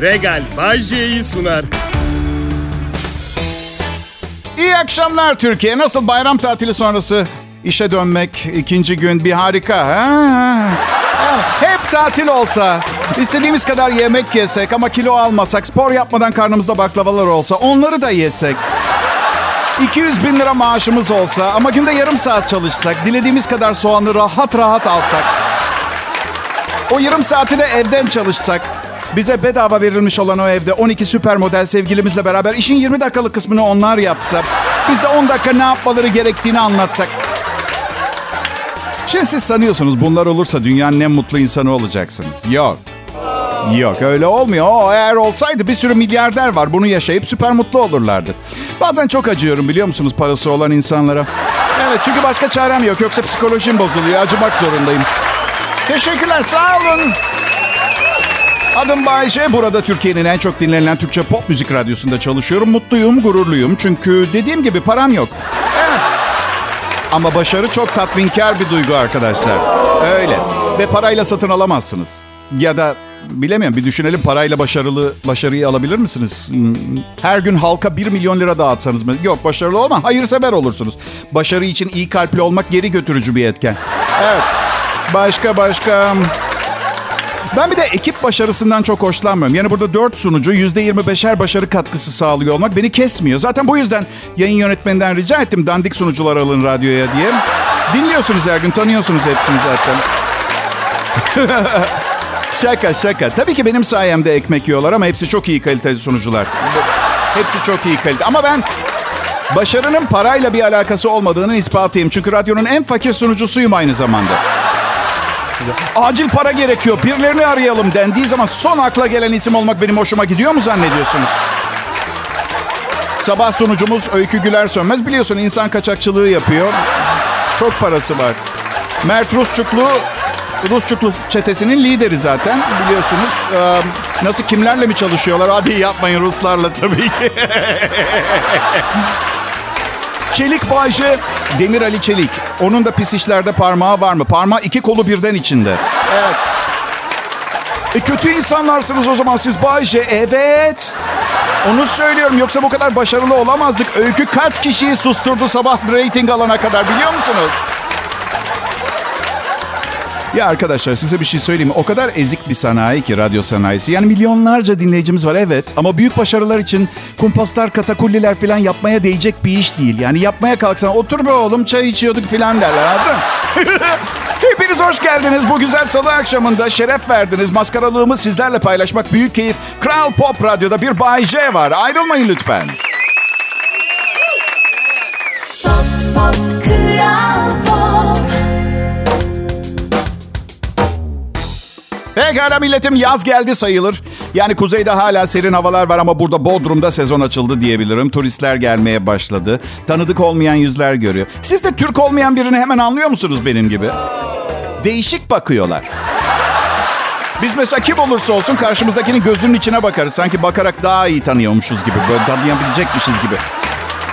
Regal Bay J'yi sunar. İyi akşamlar Türkiye. Nasıl bayram tatili sonrası işe dönmek ikinci gün bir harika. Ha? Hep tatil olsa, istediğimiz kadar yemek yesek ama kilo almasak, spor yapmadan karnımızda baklavalar olsa onları da yesek. 200 bin lira maaşımız olsa ama günde yarım saat çalışsak, dilediğimiz kadar soğanı rahat rahat alsak. O yarım saati de evden çalışsak. Bize bedava verilmiş olan o evde 12 süper model sevgilimizle beraber işin 20 dakikalık kısmını onlar yapsa. Biz de 10 dakika ne yapmaları gerektiğini anlatsak. Şimdi siz sanıyorsunuz bunlar olursa dünyanın en mutlu insanı olacaksınız. Yok. Yok öyle olmuyor. O eğer olsaydı bir sürü milyarder var. Bunu yaşayıp süper mutlu olurlardı. Bazen çok acıyorum biliyor musunuz parası olan insanlara. Evet çünkü başka çarem yok. Yoksa psikolojim bozuluyor. Acımak zorundayım. Teşekkürler sağ olun. Adım Bayece. Burada Türkiye'nin en çok dinlenilen Türkçe pop müzik radyosunda çalışıyorum. Mutluyum, gururluyum. Çünkü dediğim gibi param yok. Ama başarı çok tatminkar bir duygu arkadaşlar. Öyle. Ve parayla satın alamazsınız. Ya da bilemiyorum bir düşünelim parayla başarılı başarıyı alabilir misiniz? Her gün halka 1 milyon lira dağıtsanız mı? Yok başarılı olma. Hayırsever olursunuz. Başarı için iyi kalpli olmak geri götürücü bir etken. Evet. Başka başka. Ben bir de ekip başarısından çok hoşlanmıyorum. Yani burada dört sunucu %25'er başarı katkısı sağlıyor olmak beni kesmiyor. Zaten bu yüzden yayın yönetmeninden rica ettim dandik sunucular alın radyoya diye. Dinliyorsunuz her gün, tanıyorsunuz hepsini zaten. şaka şaka. Tabii ki benim sayemde ekmek yiyorlar ama hepsi çok iyi kaliteli sunucular. Hepsi çok iyi kalite. Ama ben başarının parayla bir alakası olmadığını ispatıyım. Çünkü radyonun en fakir sunucusuyum aynı zamanda. Acil para gerekiyor. Birilerini arayalım dendiği zaman son akla gelen isim olmak benim hoşuma gidiyor mu zannediyorsunuz? Sabah sunucumuz Öykü Güler Sönmez. Biliyorsun insan kaçakçılığı yapıyor. Çok parası var. Mert Rusçuklu, Rusçuklu çetesinin lideri zaten biliyorsunuz. Ee, nasıl kimlerle mi çalışıyorlar? Hadi yapmayın Ruslarla tabii ki. Çelik Bayce, Demir Ali Çelik. Onun da pis işlerde parmağı var mı? Parmağı iki kolu birden içinde. Evet. E kötü insanlarsınız o zaman siz Bayce. Evet. Onu söylüyorum. Yoksa bu kadar başarılı olamazdık. Öykü kaç kişiyi susturdu sabah rating alana kadar biliyor musunuz? Ya arkadaşlar size bir şey söyleyeyim mi? O kadar ezik bir sanayi ki radyo sanayisi. Yani milyonlarca dinleyicimiz var evet. Ama büyük başarılar için kumpaslar, katakulliler falan yapmaya değecek bir iş değil. Yani yapmaya kalksan otur be oğlum çay içiyorduk falan derler anladın? Hepiniz hoş geldiniz. Bu güzel salı akşamında şeref verdiniz. Maskaralığımı sizlerle paylaşmak büyük keyif. Kral Pop Radyo'da bir Bay J var. Ayrılmayın lütfen. Pop, pop, Kral Pekala milletim yaz geldi sayılır. Yani kuzeyde hala serin havalar var ama burada Bodrum'da sezon açıldı diyebilirim. Turistler gelmeye başladı. Tanıdık olmayan yüzler görüyor. Siz de Türk olmayan birini hemen anlıyor musunuz benim gibi? Değişik bakıyorlar. Biz mesela kim olursa olsun karşımızdakinin gözünün içine bakarız. Sanki bakarak daha iyi tanıyormuşuz gibi. Böyle tanıyabilecekmişiz gibi.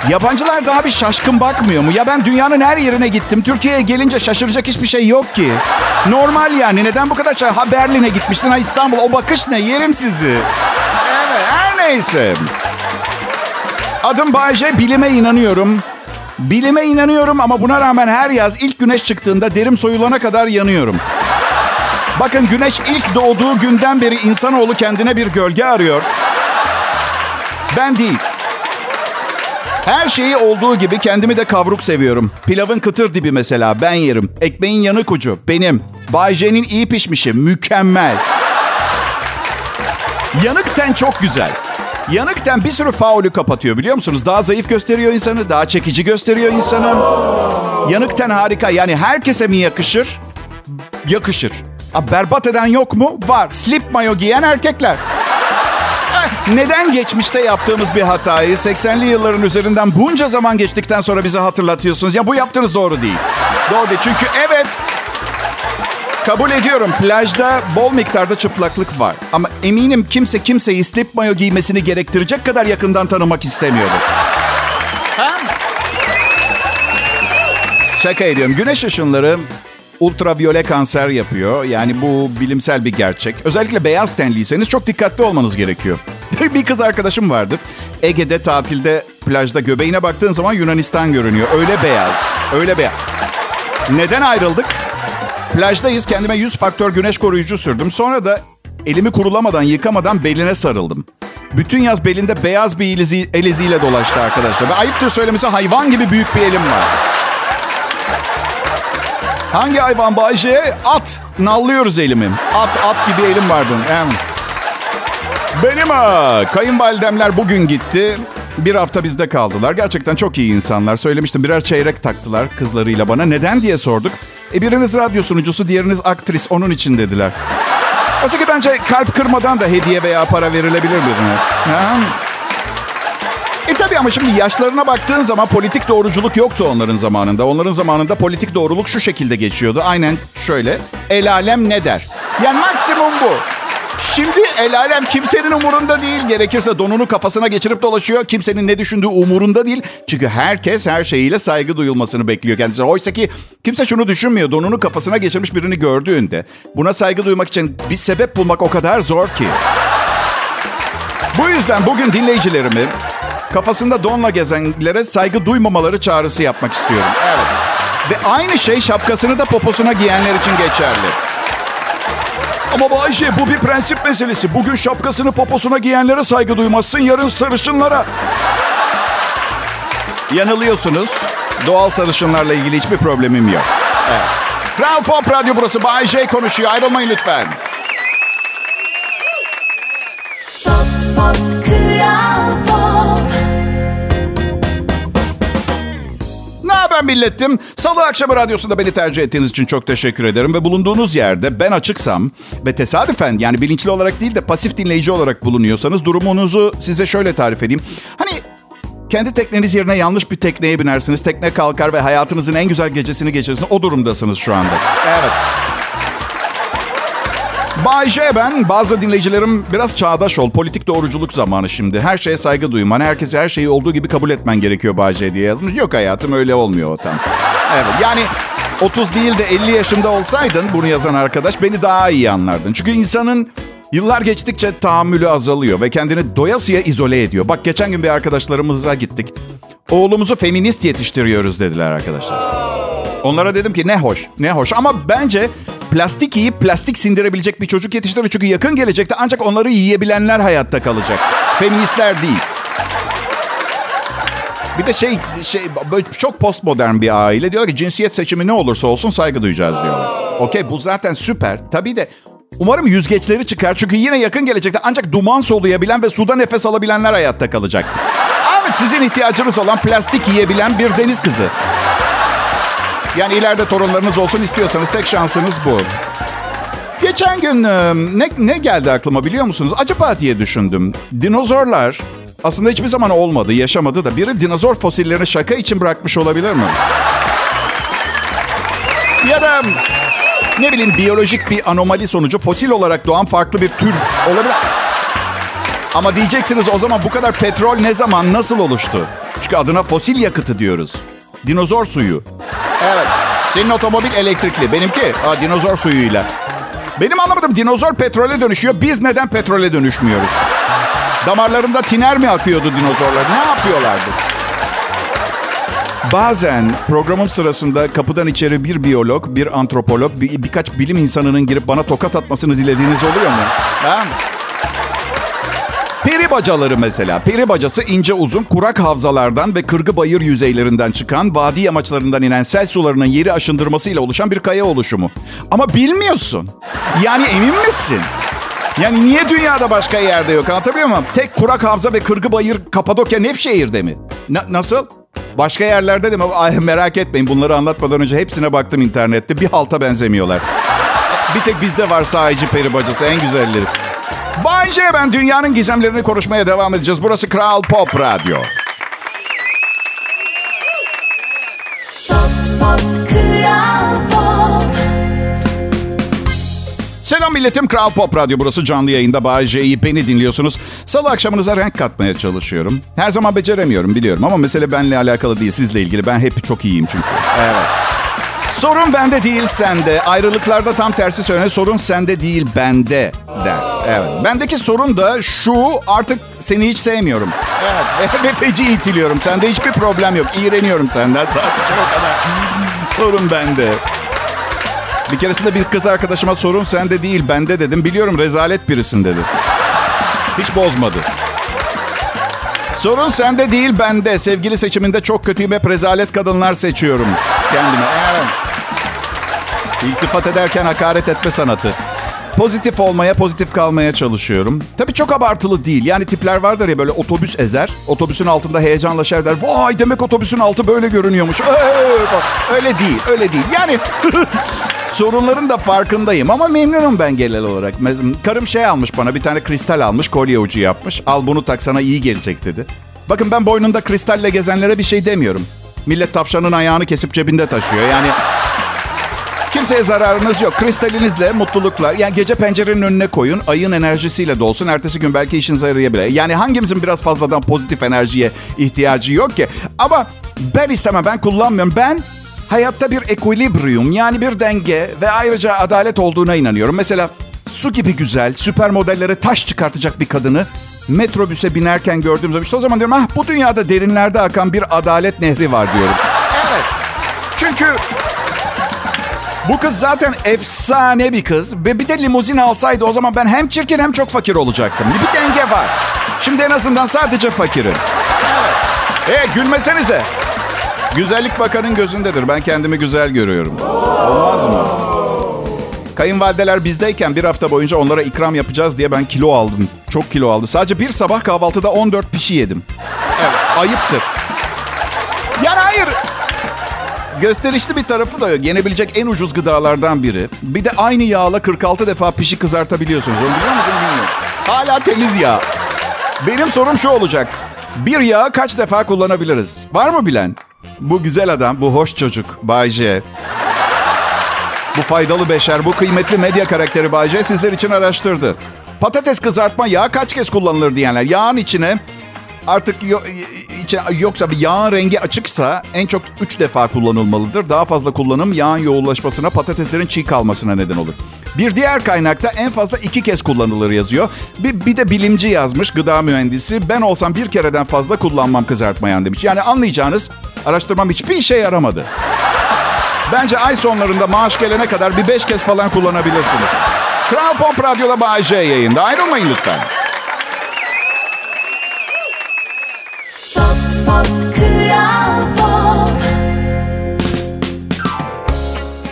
Yabancılar daha bir şaşkın bakmıyor mu? Ya ben dünyanın her yerine gittim. Türkiye'ye gelince şaşıracak hiçbir şey yok ki. Normal yani. Neden bu kadar şey? Ha Berlin'e gitmişsin, ha İstanbul. O bakış ne? Yerim sizi. Evet, her neyse. Adım Bayce, bilime inanıyorum. Bilime inanıyorum ama buna rağmen her yaz ilk güneş çıktığında derim soyulana kadar yanıyorum. Bakın güneş ilk doğduğu günden beri insanoğlu kendine bir gölge arıyor. Ben değil. Her şeyi olduğu gibi kendimi de kavruk seviyorum. Pilavın kıtır dibi mesela ben yerim. Ekmeğin yanık ucu benim. Bay J'nin iyi pişmişi mükemmel. Yanık ten çok güzel. Yanık ten bir sürü faulü kapatıyor biliyor musunuz? Daha zayıf gösteriyor insanı, daha çekici gösteriyor insanı. Yanık ten harika. Yani herkese mi yakışır? Yakışır. Aa, berbat eden yok mu? Var. Slip mayo giyen erkekler. Neden geçmişte yaptığımız bir hatayı 80'li yılların üzerinden bunca zaman geçtikten sonra bize hatırlatıyorsunuz? Ya bu yaptığınız doğru değil. Doğru değil. Çünkü evet kabul ediyorum plajda bol miktarda çıplaklık var. Ama eminim kimse kimseyi slip mayo giymesini gerektirecek kadar yakından tanımak istemiyordu. Ha? Şaka ediyorum. Güneş ışınları ultraviyole kanser yapıyor. Yani bu bilimsel bir gerçek. Özellikle beyaz tenliyseniz çok dikkatli olmanız gerekiyor. Bir kız arkadaşım vardı. Ege'de tatilde plajda göbeğine baktığın zaman Yunanistan görünüyor. Öyle beyaz. Öyle beyaz. Neden ayrıldık? Plajdayız. Kendime 100 faktör güneş koruyucu sürdüm. Sonra da elimi kurulamadan, yıkamadan beline sarıldım. Bütün yaz belinde beyaz bir elizi, el iziyle dolaştı arkadaşlar. Ve ayıptır söylemesi hayvan gibi büyük bir elim var. Hangi hayvan Bayce? At. Nallıyoruz elimi. At, at gibi elim var bunun. Benim ha, kayınvalidemler bugün gitti. Bir hafta bizde kaldılar. Gerçekten çok iyi insanlar. Söylemiştim birer çeyrek taktılar kızlarıyla bana. Neden diye sorduk. E biriniz radyo sunucusu, diğeriniz aktris. Onun için dediler. Oysa ki bence kalp kırmadan da hediye veya para verilebilir birine. Ha? E tabii ama şimdi yaşlarına baktığın zaman politik doğruculuk yoktu onların zamanında. Onların zamanında politik doğruluk şu şekilde geçiyordu. Aynen şöyle. El alem ne der? Yani maksimum bu. Şimdi el alem kimsenin umurunda değil. Gerekirse donunu kafasına geçirip dolaşıyor. Kimsenin ne düşündüğü umurunda değil. Çünkü herkes her şeyiyle saygı duyulmasını bekliyor kendisine. Oysa ki kimse şunu düşünmüyor. Donunu kafasına geçirmiş birini gördüğünde buna saygı duymak için bir sebep bulmak o kadar zor ki. Bu yüzden bugün dinleyicilerimi kafasında donla gezenlere saygı duymamaları çağrısı yapmak istiyorum. Evet. Ve aynı şey şapkasını da poposuna giyenler için geçerli. Ama Bayşe bu bir prensip meselesi. Bugün şapkasını poposuna giyenlere saygı duymazsın, yarın sarışınlara. Yanılıyorsunuz. Doğal sarışınlarla ilgili hiçbir problemim yok. Evet. Kral Pop Radyo burası. Bay J konuşuyor. Ayrılmayın lütfen. Pop pop kral pop Haber milletim? Salı akşamı radyosunda beni tercih ettiğiniz için çok teşekkür ederim. Ve bulunduğunuz yerde ben açıksam ve tesadüfen yani bilinçli olarak değil de pasif dinleyici olarak bulunuyorsanız durumunuzu size şöyle tarif edeyim. Hani kendi tekneniz yerine yanlış bir tekneye binersiniz. Tekne kalkar ve hayatınızın en güzel gecesini geçirirsiniz. O durumdasınız şu anda. Evet. Bay J ben. Bazı dinleyicilerim biraz çağdaş ol. Politik doğruculuk zamanı şimdi. Her şeye saygı duyman, herkese her şeyi olduğu gibi kabul etmen gerekiyor Bay J diye yazmış. Yok hayatım öyle olmuyor o tam. Evet yani 30 değil de 50 yaşında olsaydın bunu yazan arkadaş beni daha iyi anlardın. Çünkü insanın yıllar geçtikçe tahammülü azalıyor ve kendini doyasıya izole ediyor. Bak geçen gün bir arkadaşlarımıza gittik. Oğlumuzu feminist yetiştiriyoruz dediler arkadaşlar. Onlara dedim ki ne hoş, ne hoş. Ama bence plastik yiyip plastik sindirebilecek bir çocuk yetiştirin. Çünkü yakın gelecekte ancak onları yiyebilenler hayatta kalacak. Feministler değil. Bir de şey, şey çok postmodern bir aile. Diyor ki cinsiyet seçimi ne olursa olsun saygı duyacağız diyorlar. Okey bu zaten süper. Tabii de umarım yüzgeçleri çıkar. Çünkü yine yakın gelecekte ancak duman soluyabilen ve suda nefes alabilenler hayatta kalacak. Evet sizin ihtiyacınız olan plastik yiyebilen bir deniz kızı. Yani ileride torunlarınız olsun istiyorsanız tek şansınız bu. Geçen gün e, ne, ne geldi aklıma biliyor musunuz? Acaba diye düşündüm. Dinozorlar aslında hiçbir zaman olmadı, yaşamadı da biri dinozor fosillerini şaka için bırakmış olabilir mi? Ya da ne bileyim biyolojik bir anomali sonucu fosil olarak doğan farklı bir tür olabilir. Ama diyeceksiniz o zaman bu kadar petrol ne zaman nasıl oluştu? Çünkü adına fosil yakıtı diyoruz. Dinozor suyu. Evet. Senin otomobil elektrikli. Benimki aa, dinozor suyuyla. Benim anlamadığım dinozor petrole dönüşüyor. Biz neden petrole dönüşmüyoruz? Damarlarında tiner mi akıyordu dinozorlar? Ne yapıyorlardı? Bazen programım sırasında kapıdan içeri bir biyolog, bir antropolog, bir, birkaç bilim insanının girip bana tokat atmasını dilediğiniz oluyor mu? Ha? Peri bacaları mesela. Peri bacası ince uzun kurak havzalardan ve kırgı bayır yüzeylerinden çıkan vadi yamaçlarından inen sel sularının yeri aşındırmasıyla oluşan bir kaya oluşumu. Ama bilmiyorsun. Yani emin misin? Yani niye dünyada başka yerde yok anlatabiliyor muyum? Tek kurak havza ve kırgı bayır Kapadokya Nevşehir'de mi? Na- nasıl? Başka yerlerde de mi? Ay, merak etmeyin bunları anlatmadan önce hepsine baktım internette. Bir halta benzemiyorlar. Bir tek bizde var sahici peri bacası en güzelleri. Bay J ben dünyanın gizemlerini konuşmaya devam edeceğiz. Burası Kral Pop Radyo. Pop pop kral pop Selam milletim Kral Pop Radyo burası canlı yayında Bay J'yi beni dinliyorsunuz. Salı akşamınıza renk katmaya çalışıyorum. Her zaman beceremiyorum biliyorum ama mesele benle alakalı değil sizle ilgili. Ben hep çok iyiyim çünkü. Evet. Sorun bende değil sende. Ayrılıklarda tam tersi söyle. Sorun sende değil bende der. Evet. Bendeki sorun da şu artık seni hiç sevmiyorum. Evet. Ve feci itiliyorum. Sende hiçbir problem yok. İğreniyorum senden sadece o kadar. Sorun bende. Bir keresinde bir kız arkadaşıma sorun sende değil bende dedim. Biliyorum rezalet birisin dedi. Hiç bozmadı. Sorun sende değil bende. Sevgili seçiminde çok kötüyüm hep rezalet kadınlar seçiyorum kendime. Evet. İltifat ederken hakaret etme sanatı. Pozitif olmaya, pozitif kalmaya çalışıyorum. Tabii çok abartılı değil. Yani tipler vardır ya böyle otobüs ezer. Otobüsün altında heyecanla şey der. Vay demek otobüsün altı böyle görünüyormuş. Öyle değil, öyle değil. Yani sorunların da farkındayım ama memnunum ben genel olarak. Karım şey almış bana bir tane kristal almış, kolye ucu yapmış. Al bunu tak sana iyi gelecek dedi. Bakın ben boynunda kristalle gezenlere bir şey demiyorum. Millet tavşanın ayağını kesip cebinde taşıyor. Yani Kimseye zararınız yok. Kristalinizle mutluluklar. Yani gece pencerenin önüne koyun. Ayın enerjisiyle dolsun. Ertesi gün belki işinize yarayabilir. Yani hangimizin biraz fazladan pozitif enerjiye ihtiyacı yok ki? Ama ben istemem. Ben kullanmıyorum. Ben hayatta bir equilibrium yani bir denge ve ayrıca adalet olduğuna inanıyorum. Mesela su gibi güzel, süper modellere taş çıkartacak bir kadını metrobüse binerken gördüğüm zaman işte o zaman diyorum ah bu dünyada derinlerde akan bir adalet nehri var diyorum. Evet. Çünkü bu kız zaten efsane bir kız. Ve bir de limuzin alsaydı o zaman ben hem çirkin hem çok fakir olacaktım. Bir denge var. Şimdi en azından sadece fakirim. Evet. E gülmesenize. Güzellik bakanın gözündedir. Ben kendimi güzel görüyorum. Olmaz mı? Kayınvalideler bizdeyken bir hafta boyunca onlara ikram yapacağız diye ben kilo aldım. Çok kilo aldım. Sadece bir sabah kahvaltıda 14 pişi yedim. Evet, ayıptır. Yani hayır, gösterişli bir tarafı da yok. Yenebilecek en ucuz gıdalardan biri. Bir de aynı yağla 46 defa pişi kızartabiliyorsunuz. Onu biliyor musunuz bilmiyorum. Hala temiz yağ. Benim sorum şu olacak. Bir yağı kaç defa kullanabiliriz? Var mı bilen? Bu güzel adam, bu hoş çocuk Bay J. Bu faydalı beşer, bu kıymetli medya karakteri Bay J sizler için araştırdı. Patates kızartma yağı kaç kez kullanılır diyenler. Yağın içine artık yo, içe, yoksa bir yağın rengi açıksa en çok 3 defa kullanılmalıdır. Daha fazla kullanım yağın yoğunlaşmasına, patateslerin çiğ kalmasına neden olur. Bir diğer kaynakta en fazla iki kez kullanılır yazıyor. Bir, bir de bilimci yazmış, gıda mühendisi. Ben olsam bir kereden fazla kullanmam kızartmayan demiş. Yani anlayacağınız araştırmam hiçbir işe yaramadı. Bence ay sonlarında maaş gelene kadar bir beş kez falan kullanabilirsiniz. Kral Pop Radyo'da Bay J yayında. Ayrılmayın lütfen.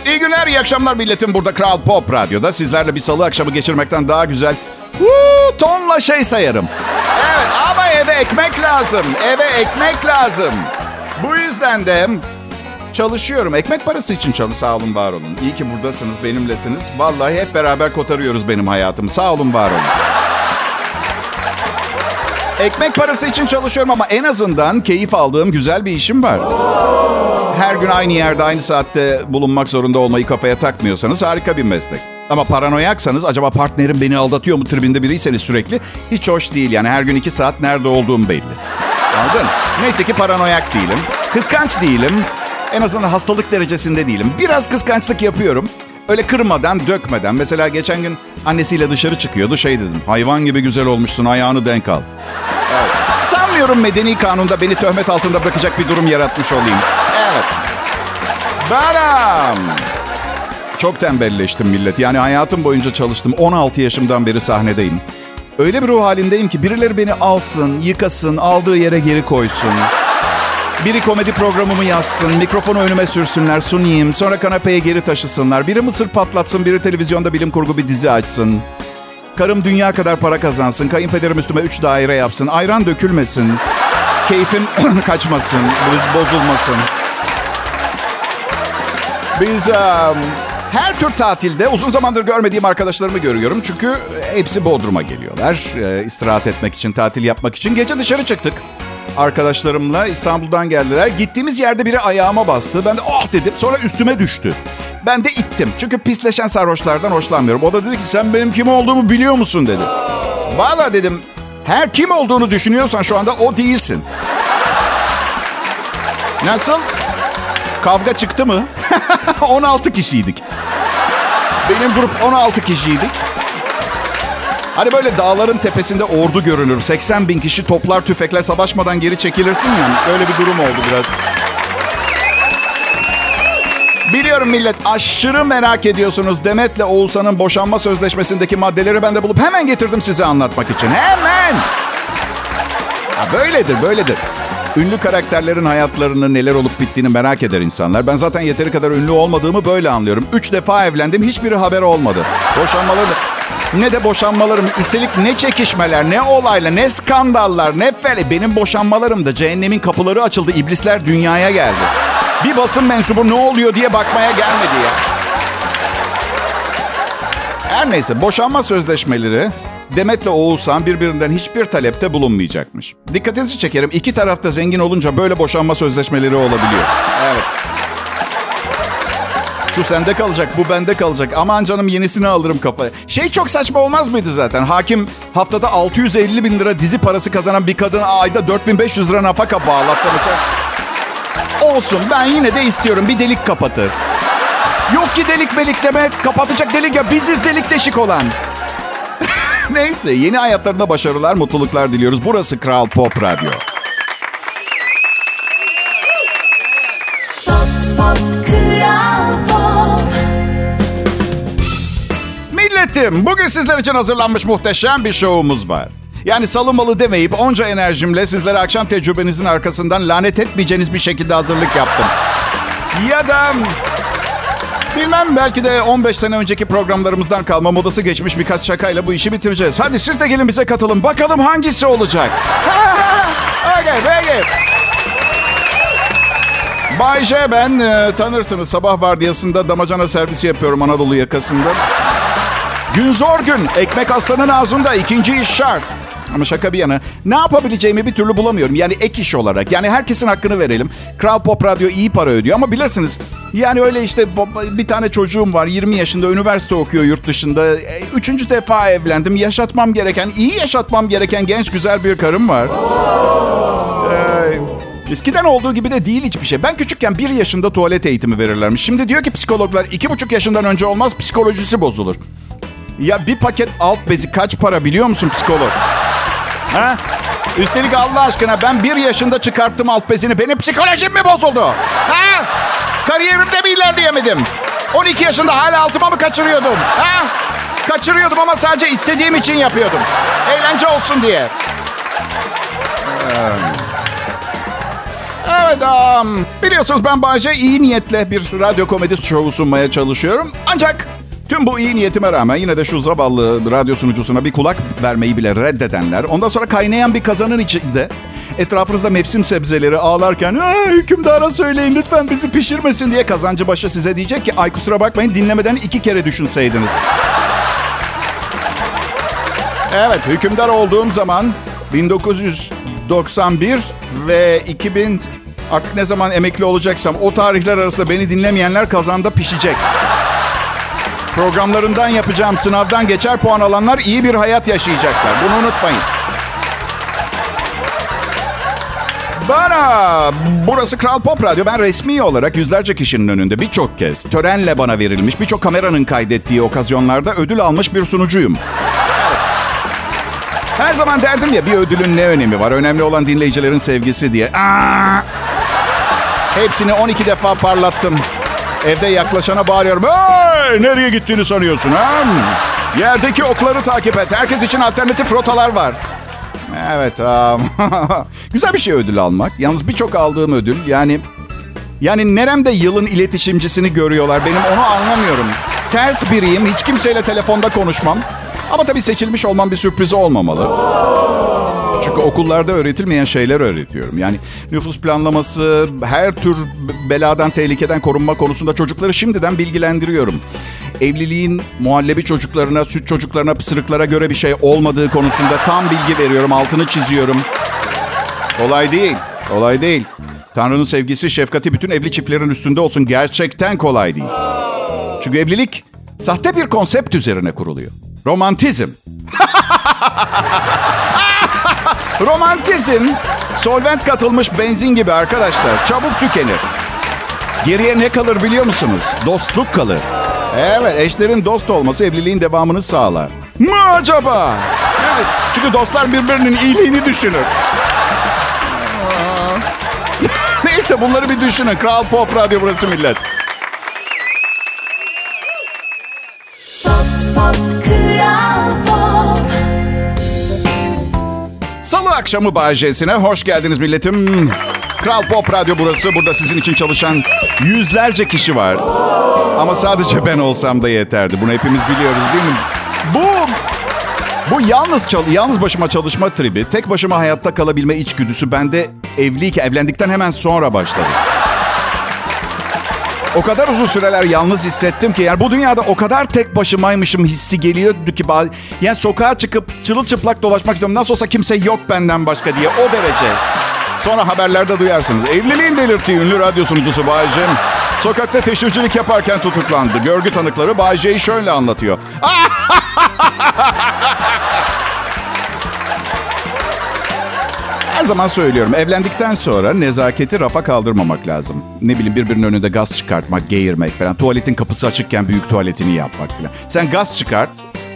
İyi günler, iyi akşamlar milletim. Burada Kral Pop Radyo'da sizlerle bir salı akşamı geçirmekten daha güzel Woo, tonla şey sayarım. Evet ama eve ekmek lazım. Eve ekmek lazım. Bu yüzden de çalışıyorum. Ekmek parası için çalış. Sağ olun, var olun. İyi ki buradasınız, benimlesiniz. Vallahi hep beraber kotarıyoruz benim hayatımı. Sağ olun, var olun. Ekmek parası için çalışıyorum ama en azından keyif aldığım güzel bir işim var. Her gün aynı yerde aynı saatte bulunmak zorunda olmayı kafaya takmıyorsanız harika bir meslek. Ama paranoyaksanız acaba partnerim beni aldatıyor mu tribinde biriyseniz sürekli hiç hoş değil. Yani her gün iki saat nerede olduğum belli. Anladın? Neyse ki paranoyak değilim. Kıskanç değilim. En azından hastalık derecesinde değilim. Biraz kıskançlık yapıyorum. Öyle kırmadan, dökmeden. Mesela geçen gün annesiyle dışarı çıkıyordu. Şey dedim, hayvan gibi güzel olmuşsun, ayağını denk al. Evet. Sanmıyorum medeni kanunda beni töhmet altında bırakacak bir durum yaratmış olayım. Evet. Baram. Çok tembelleştim millet. Yani hayatım boyunca çalıştım. 16 yaşımdan beri sahnedeyim. Öyle bir ruh halindeyim ki birileri beni alsın, yıkasın, aldığı yere geri koysun. Biri komedi programımı yazsın, mikrofonu önüme sürsünler, sunayım, sonra kanepeye geri taşısınlar. Biri mısır patlatsın, biri televizyonda bilim kurgu bir dizi açsın. Karım dünya kadar para kazansın, kayınpederim üstüme üç daire yapsın, ayran dökülmesin, keyfim kaçmasın, boz- bozulmasın. Biz um, her tür tatilde uzun zamandır görmediğim arkadaşlarımı görüyorum. Çünkü hepsi Bodrum'a geliyorlar. E, istirahat etmek için, tatil yapmak için. Gece dışarı çıktık. Arkadaşlarımla İstanbul'dan geldiler. Gittiğimiz yerde biri ayağıma bastı. Ben de oh dedim. Sonra üstüme düştü. Ben de ittim. Çünkü pisleşen sarhoşlardan hoşlanmıyorum. O da dedi ki sen benim kim olduğumu biliyor musun dedi. Valla dedim. Her kim olduğunu düşünüyorsan şu anda o değilsin. Nasıl? Kavga çıktı mı? 16 kişiydik. Benim grup 16 kişiydik. Hani böyle dağların tepesinde ordu görünür. 80 bin kişi toplar tüfekler savaşmadan geri çekilirsin yani. Öyle bir durum oldu biraz. Biliyorum millet aşırı merak ediyorsunuz. Demet'le Oğuzhan'ın boşanma sözleşmesindeki maddeleri ben de bulup hemen getirdim size anlatmak için. Hemen! Ha, böyledir, böyledir. Ünlü karakterlerin hayatlarını neler olup bittiğini merak eder insanlar. Ben zaten yeteri kadar ünlü olmadığımı böyle anlıyorum. Üç defa evlendim, hiçbiri haber olmadı. Boşanmaları ne de boşanmalarım. Üstelik ne çekişmeler, ne olaylar, ne skandallar, ne fele. Benim boşanmalarımda cehennemin kapıları açıldı. İblisler dünyaya geldi. Bir basın mensubu ne oluyor diye bakmaya gelmedi ya. Her neyse boşanma sözleşmeleri Demet'le Oğuzhan birbirinden hiçbir talepte bulunmayacakmış. Dikkatinizi çekerim. İki tarafta zengin olunca böyle boşanma sözleşmeleri olabiliyor. Evet. Şu sende kalacak, bu bende kalacak. Aman canım yenisini alırım kafaya. Şey çok saçma olmaz mıydı zaten? Hakim haftada 650 bin lira dizi parası kazanan bir kadına ayda 4500 lira nafaka bağlatsa. Olsun ben yine de istiyorum bir delik kapatır. Yok ki delik melik Demet. Kapatacak delik ya biziz delik deşik olan. Neyse yeni hayatlarında başarılar, mutluluklar diliyoruz. Burası Kral Pop Radyo. Milletim, bugün sizler için hazırlanmış muhteşem bir şovumuz var. Yani salınmalı demeyip onca enerjimle sizlere akşam tecrübenizin arkasından lanet etmeyeceğiniz bir şekilde hazırlık yaptım. Ya da bilmem belki de 15 sene önceki programlarımızdan kalma modası geçmiş birkaç şakayla bu işi bitireceğiz. Hadi siz de gelin bize katılın. Bakalım hangisi olacak. okay, peki. Bay J ben e, tanırsınız sabah vardiyasında damacana servisi yapıyorum Anadolu yakasında. Gün zor gün. Ekmek aslanın ağzında. ikinci iş şart. Ama şaka bir yana ne yapabileceğimi bir türlü bulamıyorum. Yani ek iş olarak. Yani herkesin hakkını verelim. Kral Pop Radyo iyi para ödüyor ama bilirsiniz. Yani öyle işte bir tane çocuğum var 20 yaşında üniversite okuyor yurt dışında. E, Üçüncü defa evlendim. Yaşatmam gereken, iyi yaşatmam gereken genç güzel bir karım var. Eskiden olduğu gibi de değil hiçbir şey. Ben küçükken bir yaşında tuvalet eğitimi verirlermiş. Şimdi diyor ki psikologlar iki buçuk yaşından önce olmaz psikolojisi bozulur. Ya bir paket alt bezi kaç para biliyor musun psikolog? Ha? Üstelik Allah aşkına ben bir yaşında çıkarttım alt bezini. Benim psikolojim mi bozuldu? Ha? Kariyerimde mi ilerleyemedim? 12 yaşında hala altıma mı kaçırıyordum? Ha? Kaçırıyordum ama sadece istediğim için yapıyordum. Eğlence olsun diye. Evet, um, biliyorsunuz ben Bayce iyi niyetle bir radyo komedi şovu sunmaya çalışıyorum. Ancak tüm bu iyi niyetime rağmen yine de şu zavallı radyo sunucusuna bir kulak vermeyi bile reddedenler... ...ondan sonra kaynayan bir kazanın içinde etrafınızda mevsim sebzeleri ağlarken... "Aa, ...hükümdara söyleyin lütfen bizi pişirmesin diye kazancı başa size diyecek ki... ...ay kusura bakmayın dinlemeden iki kere düşünseydiniz. Evet, hükümdar olduğum zaman 1991 ve 2000 artık ne zaman emekli olacaksam o tarihler arasında beni dinlemeyenler kazanda pişecek. Programlarından yapacağım sınavdan geçer puan alanlar iyi bir hayat yaşayacaklar. Bunu unutmayın. Bana, burası Kral Pop Radyo. Ben resmi olarak yüzlerce kişinin önünde birçok kez törenle bana verilmiş, birçok kameranın kaydettiği okazyonlarda ödül almış bir sunucuyum. Her zaman derdim ya bir ödülün ne önemi var? Önemli olan dinleyicilerin sevgisi diye. Aa! Hepsini 12 defa parlattım. Evde yaklaşana bağırıyorum. Hey, nereye gittiğini sanıyorsun ha? Yerdeki okları takip et. Herkes için alternatif rotalar var. Evet. um, Güzel bir şey ödül almak. Yalnız birçok aldığım ödül yani... Yani neremde yılın iletişimcisini görüyorlar. Benim onu anlamıyorum. Ters biriyim. Hiç kimseyle telefonda konuşmam. Ama tabii seçilmiş olmam bir sürpriz olmamalı. Çünkü okullarda öğretilmeyen şeyler öğretiyorum. Yani nüfus planlaması, her tür beladan, tehlikeden korunma konusunda çocukları şimdiden bilgilendiriyorum. Evliliğin muhallebi çocuklarına, süt çocuklarına, pısırıklara göre bir şey olmadığı konusunda tam bilgi veriyorum, altını çiziyorum. Kolay değil, kolay değil. Tanrı'nın sevgisi, şefkati bütün evli çiftlerin üstünde olsun. Gerçekten kolay değil. Çünkü evlilik sahte bir konsept üzerine kuruluyor. Romantizm. Romantizm solvent katılmış benzin gibi arkadaşlar. Çabuk tükenir. Geriye ne kalır biliyor musunuz? Dostluk kalır. Evet, eşlerin dost olması evliliğin devamını sağlar. Mı acaba? Evet, çünkü dostlar birbirinin iyiliğini düşünür. Neyse bunları bir düşünün. Kral Pop Radyo burası millet. Akşamı Bay J'sine hoş geldiniz milletim. Kral Pop Radyo burası. Burada sizin için çalışan yüzlerce kişi var. Ama sadece ben olsam da yeterdi. Bunu hepimiz biliyoruz değil mi? Bu bu yalnız çal yalnız başıma çalışma tribi, tek başıma hayatta kalabilme içgüdüsü bende evliyken, evlendikten hemen sonra başladı. O kadar uzun süreler yalnız hissettim ki yani bu dünyada o kadar tek başımaymışım hissi geliyordu ki bazı yani sokağa çıkıp çırılçıplak dolaşmak istiyorum. Nasıl olsa kimse yok benden başka diye o derece. Sonra haberlerde duyarsınız. Evliliğin delirttiği ünlü radyo sunucusu Bay J. Sokakta teşhircilik yaparken tutuklandı. Görgü tanıkları Bay J'yi şöyle anlatıyor. Her zaman söylüyorum. Evlendikten sonra nezaketi rafa kaldırmamak lazım. Ne bileyim birbirinin önünde gaz çıkartmak, geğirmek falan. Tuvaletin kapısı açıkken büyük tuvaletini yapmak falan. Sen gaz çıkart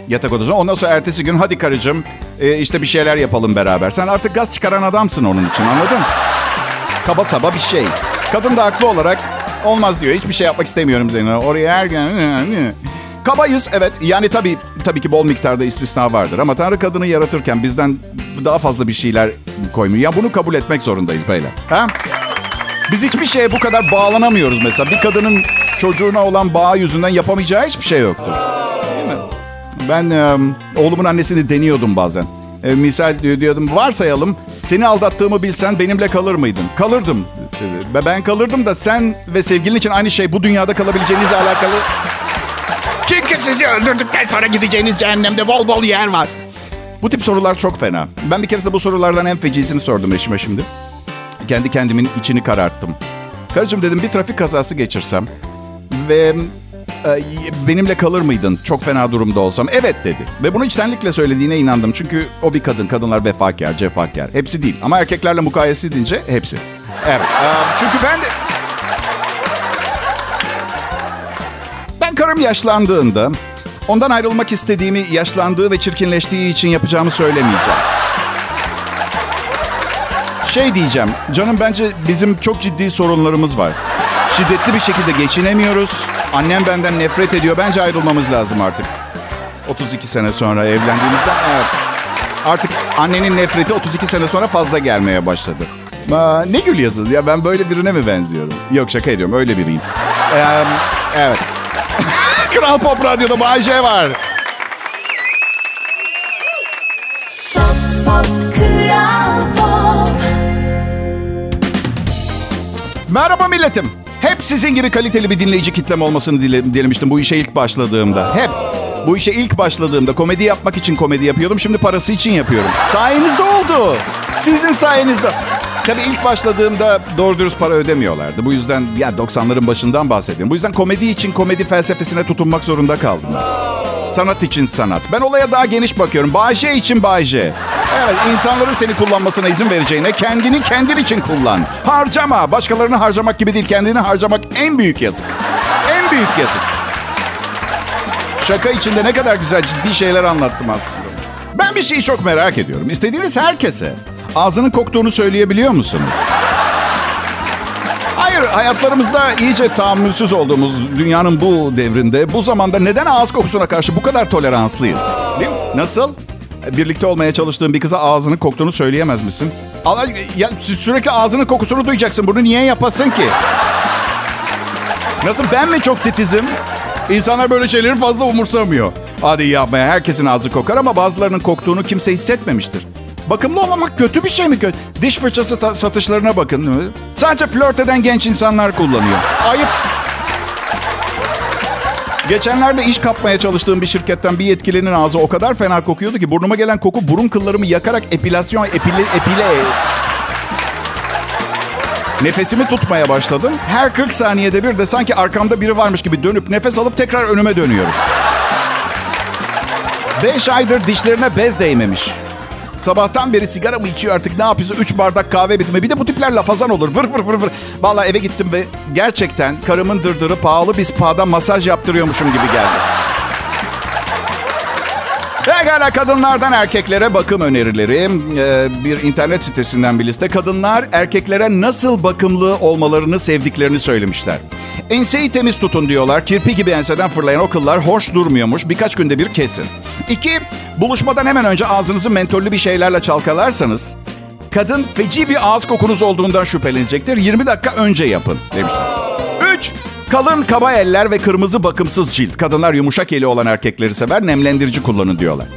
yatak odasına. Ondan sonra ertesi gün hadi karıcığım e, işte bir şeyler yapalım beraber. Sen artık gaz çıkaran adamsın onun için anladın? Kaba saba bir şey. Kadın da haklı olarak olmaz diyor. Hiçbir şey yapmak istemiyorum seninle. Oraya her gün... Kabayız evet. Yani tabii tabii ki bol miktarda istisna vardır. Ama Tanrı kadını yaratırken bizden daha fazla bir şeyler koymuyor. Ya bunu kabul etmek zorundayız beyler. Ha? Biz hiçbir şeye bu kadar bağlanamıyoruz mesela. Bir kadının çocuğuna olan bağı yüzünden yapamayacağı hiçbir şey yoktur. Değil mi? Ben e, oğlumun annesini deniyordum bazen. E, misal diyordum varsayalım seni aldattığımı bilsen benimle kalır mıydın? Kalırdım. E, ben kalırdım da sen ve sevgilin için aynı şey bu dünyada kalabileceğinizle alakalı. Çünkü sizi öldürdükten sonra gideceğiniz cehennemde bol bol yer var. Bu tip sorular çok fena. Ben bir keresinde bu sorulardan en fecisini sordum eşime şimdi. Kendi kendimin içini kararttım. Karıcığım dedim bir trafik kazası geçirsem ve e, benimle kalır mıydın çok fena durumda olsam? Evet dedi. Ve bunu içtenlikle söylediğine inandım. Çünkü o bir kadın. Kadınlar vefakar, cefakar. Hepsi değil. Ama erkeklerle mukayese edince hepsi. Evet. e, çünkü ben de... karım yaşlandığında ondan ayrılmak istediğimi yaşlandığı ve çirkinleştiği için yapacağımı söylemeyeceğim. Şey diyeceğim, canım bence bizim çok ciddi sorunlarımız var. Şiddetli bir şekilde geçinemiyoruz. Annem benden nefret ediyor. Bence ayrılmamız lazım artık. 32 sene sonra evlendiğimizden evet. Artık annenin nefreti 32 sene sonra fazla gelmeye başladı. Aa, ne gül yazın ya ben böyle birine mi benziyorum? Yok şaka ediyorum öyle biriyim. Ee, evet. Kral Pop Radyo'da Bay J var. Merhaba milletim. Hep sizin gibi kaliteli bir dinleyici kitlem olmasını dile, dilemiştim bu işe ilk başladığımda. Hep. Bu işe ilk başladığımda komedi yapmak için komedi yapıyordum. Şimdi parası için yapıyorum. Sayenizde oldu. Sizin sayenizde. Tabii ilk başladığımda doğru dürüst para ödemiyorlardı. Bu yüzden ya 90'ların başından bahsediyorum. Bu yüzden komedi için komedi felsefesine tutunmak zorunda kaldım. Sanat için sanat. Ben olaya daha geniş bakıyorum. Bayce için Bayce. Evet, insanların seni kullanmasına izin vereceğine kendini kendin için kullan. Harcama. Başkalarını harcamak gibi değil, kendini harcamak en büyük yazık. En büyük yazık. Şaka içinde ne kadar güzel ciddi şeyler anlattım aslında. Ben bir şeyi çok merak ediyorum. İstediğiniz herkese ağzının koktuğunu söyleyebiliyor musunuz? Hayır, hayatlarımızda iyice tahammülsüz olduğumuz dünyanın bu devrinde, bu zamanda neden ağız kokusuna karşı bu kadar toleranslıyız? Değil mi? Nasıl? Birlikte olmaya çalıştığın bir kıza ağzının koktuğunu söyleyemez misin? Ya, sü- sürekli ağzının kokusunu duyacaksın. Bunu niye yapasın ki? Nasıl? Ben mi çok titizim? İnsanlar böyle şeyleri fazla umursamıyor. Hadi yapmaya herkesin ağzı kokar ama bazılarının koktuğunu kimse hissetmemiştir. Bakımlı olmamak kötü bir şey mi kötü? Diş fırçası satışlarına bakın. Sadece flört eden genç insanlar kullanıyor. Ayıp. Geçenlerde iş kapmaya çalıştığım bir şirketten bir yetkilinin ağzı o kadar fena kokuyordu ki burnuma gelen koku burun kıllarımı yakarak epilasyon, epile, epile... Nefesimi tutmaya başladım. Her 40 saniyede bir de sanki arkamda biri varmış gibi dönüp nefes alıp tekrar önüme dönüyorum. 5 aydır dişlerine bez değmemiş. Sabahtan beri sigara mı içiyor artık ne yapıyorsa 3 bardak kahve bitme. Bir de bu tipler lafazan olur. Vır vır vır vır. Vallahi eve gittim ve gerçekten karımın dırdırı pahalı bir spa'da masaj yaptırıyormuşum gibi geldi. Pekala kadınlardan erkeklere bakım önerileri. Ee, bir internet sitesinden bir liste. Kadınlar erkeklere nasıl bakımlı olmalarını sevdiklerini söylemişler. Enseyi temiz tutun diyorlar. Kirpi gibi enseden fırlayan o kıllar hoş durmuyormuş. Birkaç günde bir kesin. İki, buluşmadan hemen önce ağzınızı mentollü bir şeylerle çalkalarsanız... Kadın feci bir ağız kokunuz olduğundan şüphelenecektir. 20 dakika önce yapın demişler. 3. Kalın kaba eller ve kırmızı bakımsız cilt. Kadınlar yumuşak eli olan erkekleri sever. Nemlendirici kullanın diyorlar.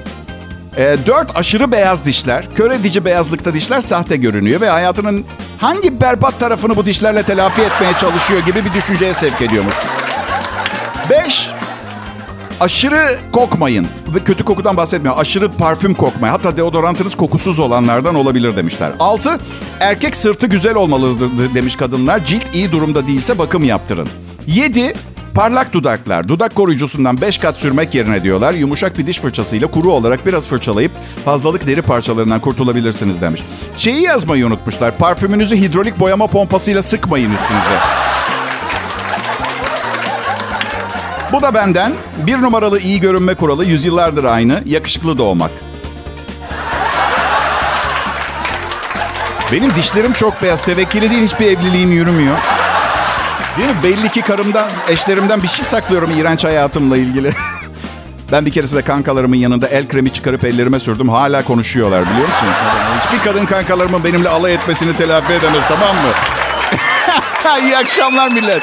4. Aşırı beyaz dişler. Kör edici beyazlıkta dişler sahte görünüyor ve hayatının hangi berbat tarafını bu dişlerle telafi etmeye çalışıyor gibi bir düşünceye sevk ediyormuş. 5. Aşırı kokmayın. Kötü kokudan bahsetmiyor. Aşırı parfüm kokmayın. Hatta deodorantınız kokusuz olanlardan olabilir demişler. 6. Erkek sırtı güzel olmalıdır demiş kadınlar. Cilt iyi durumda değilse bakım yaptırın. 7. Parlak dudaklar. Dudak koruyucusundan 5 kat sürmek yerine diyorlar. Yumuşak bir diş fırçasıyla kuru olarak biraz fırçalayıp fazlalık deri parçalarından kurtulabilirsiniz demiş. Şeyi yazmayı unutmuşlar. Parfümünüzü hidrolik boyama pompasıyla sıkmayın üstünüze. Bu da benden. Bir numaralı iyi görünme kuralı yüzyıllardır aynı. Yakışıklı doğmak. Benim dişlerim çok beyaz. Tevekkili değil hiçbir evliliğim yürümüyor. Değil mi? Belli ki karımdan, eşlerimden bir şey saklıyorum iğrenç hayatımla ilgili. ben bir keresinde kankalarımın yanında el kremi çıkarıp ellerime sürdüm. Hala konuşuyorlar biliyor musunuz? Hiçbir kadın kankalarımın benimle alay etmesini telafi edemez tamam mı? İyi akşamlar millet.